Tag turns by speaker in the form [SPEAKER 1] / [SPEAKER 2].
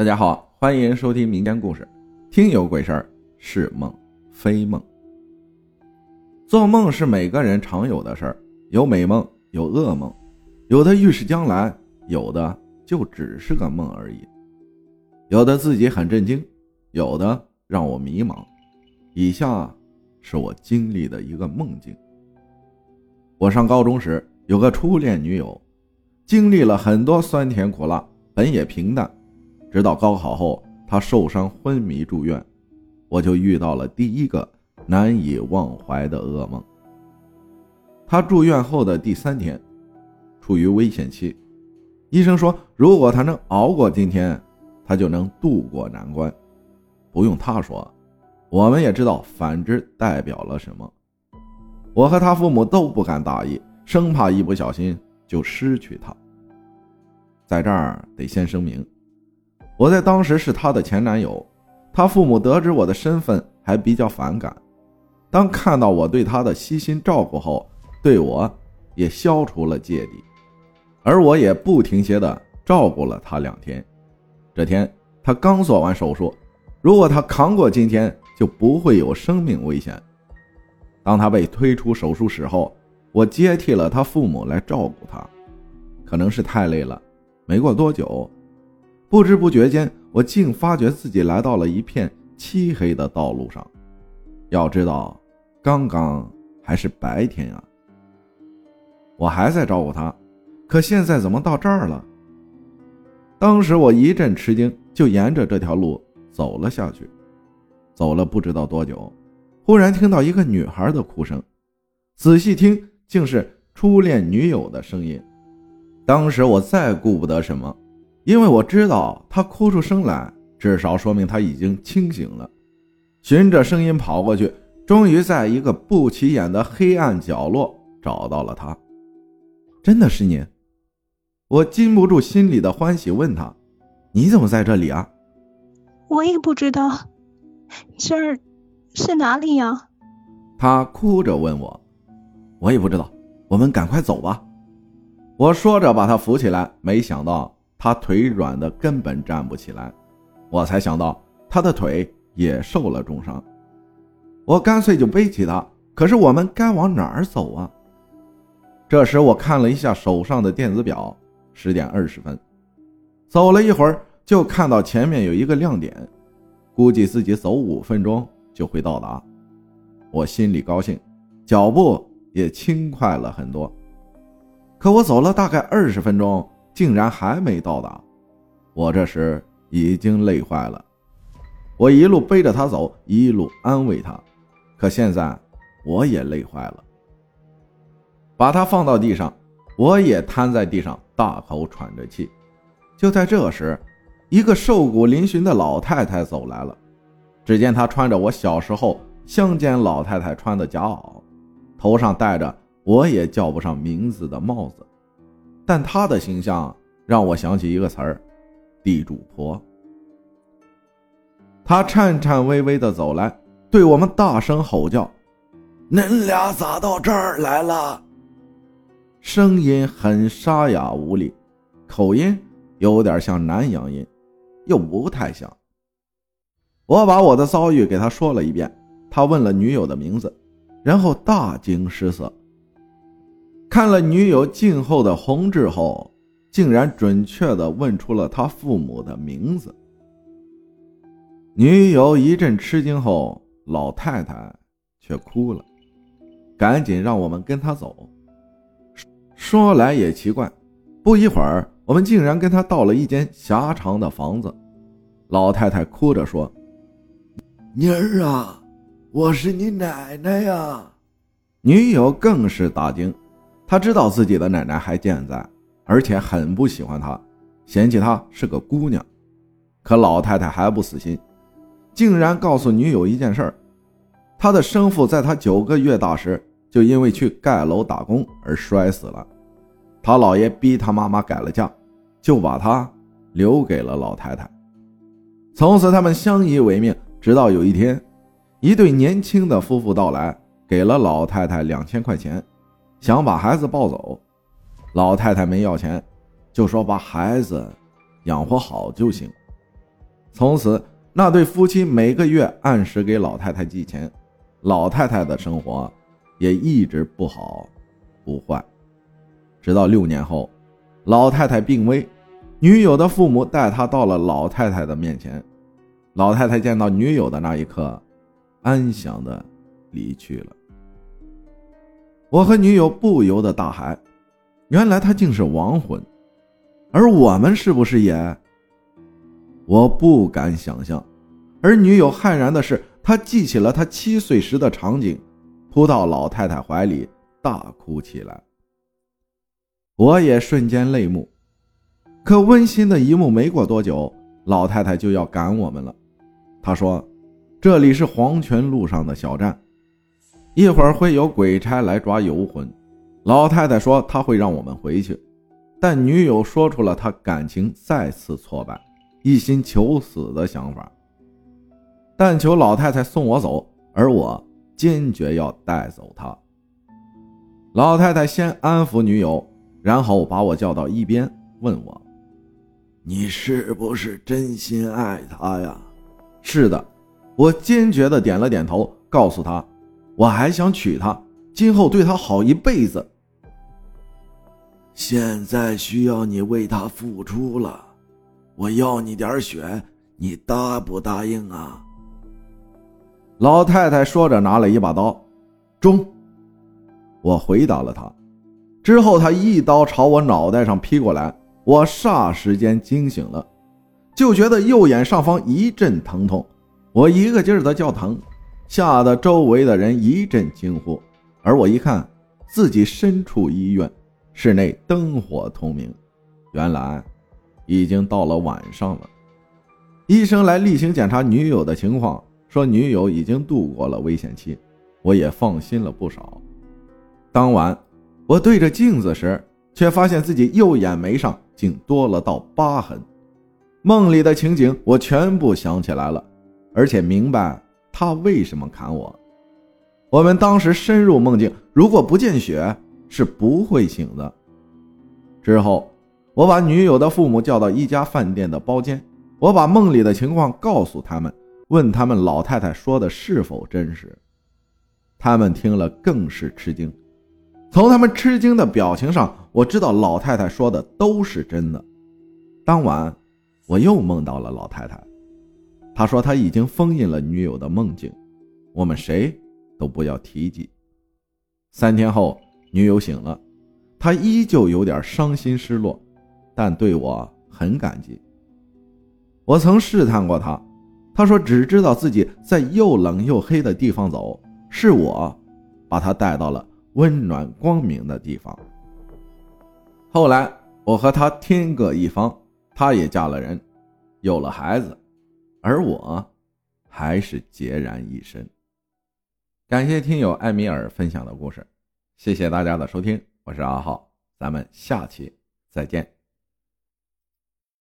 [SPEAKER 1] 大家好，欢迎收听民间故事。听有鬼事儿，是梦非梦。做梦是每个人常有的事儿，有美梦，有噩梦，有的预示将来，有的就只是个梦而已。有的自己很震惊，有的让我迷茫。以下是我经历的一个梦境。我上高中时有个初恋女友，经历了很多酸甜苦辣，本也平淡。直到高考后，他受伤昏迷住院，我就遇到了第一个难以忘怀的噩梦。他住院后的第三天，处于危险期，医生说，如果他能熬过今天，他就能渡过难关。不用他说，我们也知道反之代表了什么。我和他父母都不敢大意，生怕一不小心就失去他。在这儿得先声明。我在当时是她的前男友，她父母得知我的身份还比较反感。当看到我对她的悉心照顾后，对我也消除了芥蒂，而我也不停歇的照顾了她两天。这天她刚做完手术，如果她扛过今天，就不会有生命危险。当她被推出手术室后，我接替了她父母来照顾她，可能是太累了，没过多久。不知不觉间，我竟发觉自己来到了一片漆黑的道路上。要知道，刚刚还是白天啊！我还在照顾他，可现在怎么到这儿了？当时我一阵吃惊，就沿着这条路走了下去。走了不知道多久，忽然听到一个女孩的哭声，仔细听，竟是初恋女友的声音。当时我再顾不得什么。因为我知道他哭出声来，至少说明他已经清醒了。循着声音跑过去，终于在一个不起眼的黑暗角落找到了他。真的是你？我禁不住心里的欢喜，问他：“你怎么在这里啊？”
[SPEAKER 2] 我也不知道，这儿是哪里呀？
[SPEAKER 1] 他哭着问我：“我也不知道，我们赶快走吧。”我说着把他扶起来，没想到。他腿软的根本站不起来，我才想到他的腿也受了重伤，我干脆就背起他。可是我们该往哪儿走啊？这时我看了一下手上的电子表，十点二十分。走了一会儿，就看到前面有一个亮点，估计自己走五分钟就会到达。我心里高兴，脚步也轻快了很多。可我走了大概二十分钟。竟然还没到达，我这时已经累坏了。我一路背着他走，一路安慰他，可现在我也累坏了。把他放到地上，我也瘫在地上，大口喘着气。就在这时，一个瘦骨嶙峋的老太太走来了。只见她穿着我小时候乡间老太太穿的夹袄，头上戴着我也叫不上名字的帽子。但她的形象让我想起一个词儿，地主婆。她颤颤巍巍地走来，对我们大声吼叫：“恁俩咋到这儿来了？”声音很沙哑无力，口音有点像南阳音，又不太像。我把我的遭遇给他说了一遍，他问了女友的名字，然后大惊失色。看了女友静候的红痣后，竟然准确的问出了他父母的名字。女友一阵吃惊后，老太太却哭了，赶紧让我们跟她走。说来也奇怪，不一会儿，我们竟然跟她到了一间狭长的房子。老太太哭着说：“妮儿啊，我是你奶奶呀！”女友更是大惊。他知道自己的奶奶还健在，而且很不喜欢他，嫌弃她是个姑娘。可老太太还不死心，竟然告诉女友一件事儿：他的生父在他九个月大时就因为去盖楼打工而摔死了。他姥爷逼他妈妈改了嫁，就把他留给了老太太。从此他们相依为命，直到有一天，一对年轻的夫妇到来，给了老太太两千块钱。想把孩子抱走，老太太没要钱，就说把孩子养活好就行。从此，那对夫妻每个月按时给老太太寄钱，老太太的生活也一直不好不坏。直到六年后，老太太病危，女友的父母带她到了老太太的面前。老太太见到女友的那一刻，安详的离去了。我和女友不由得大喊：“原来她竟是亡魂，而我们是不是也？”我不敢想象。而女友骇然的是，她记起了她七岁时的场景，扑到老太太怀里大哭起来。我也瞬间泪目。可温馨的一幕没过多久，老太太就要赶我们了。她说：“这里是黄泉路上的小站。”一会儿会有鬼差来抓游魂，老太太说她会让我们回去，但女友说出了她感情再次挫败，一心求死的想法，但求老太太送我走，而我坚决要带走她。老太太先安抚女友，然后把我叫到一边，问我：“你是不是真心爱她呀？”“是的。”我坚决的点了点头，告诉她。我还想娶她，今后对她好一辈子。现在需要你为她付出了，我要你点血，你答不答应啊？老太太说着，拿了一把刀，中。我回答了她，之后她一刀朝我脑袋上劈过来，我霎时间惊醒了，就觉得右眼上方一阵疼痛，我一个劲儿的叫疼。吓得周围的人一阵惊呼，而我一看，自己身处医院，室内灯火通明，原来已经到了晚上了。医生来例行检查女友的情况，说女友已经度过了危险期，我也放心了不少。当晚，我对着镜子时，却发现自己右眼眉上竟多了道疤痕。梦里的情景我全部想起来了，而且明白。他为什么砍我？我们当时深入梦境，如果不见血，是不会醒的。之后，我把女友的父母叫到一家饭店的包间，我把梦里的情况告诉他们，问他们老太太说的是否真实。他们听了更是吃惊，从他们吃惊的表情上，我知道老太太说的都是真的。当晚，我又梦到了老太太。他说他已经封印了女友的梦境，我们谁都不要提及。三天后，女友醒了，她依旧有点伤心失落，但对我很感激。我曾试探过她，她说只知道自己在又冷又黑的地方走，是我把她带到了温暖光明的地方。后来我和她天各一方，她也嫁了人，有了孩子。而我，还是孑然一身。感谢听友艾米尔分享的故事，谢谢大家的收听，我是阿浩，咱们下期再见。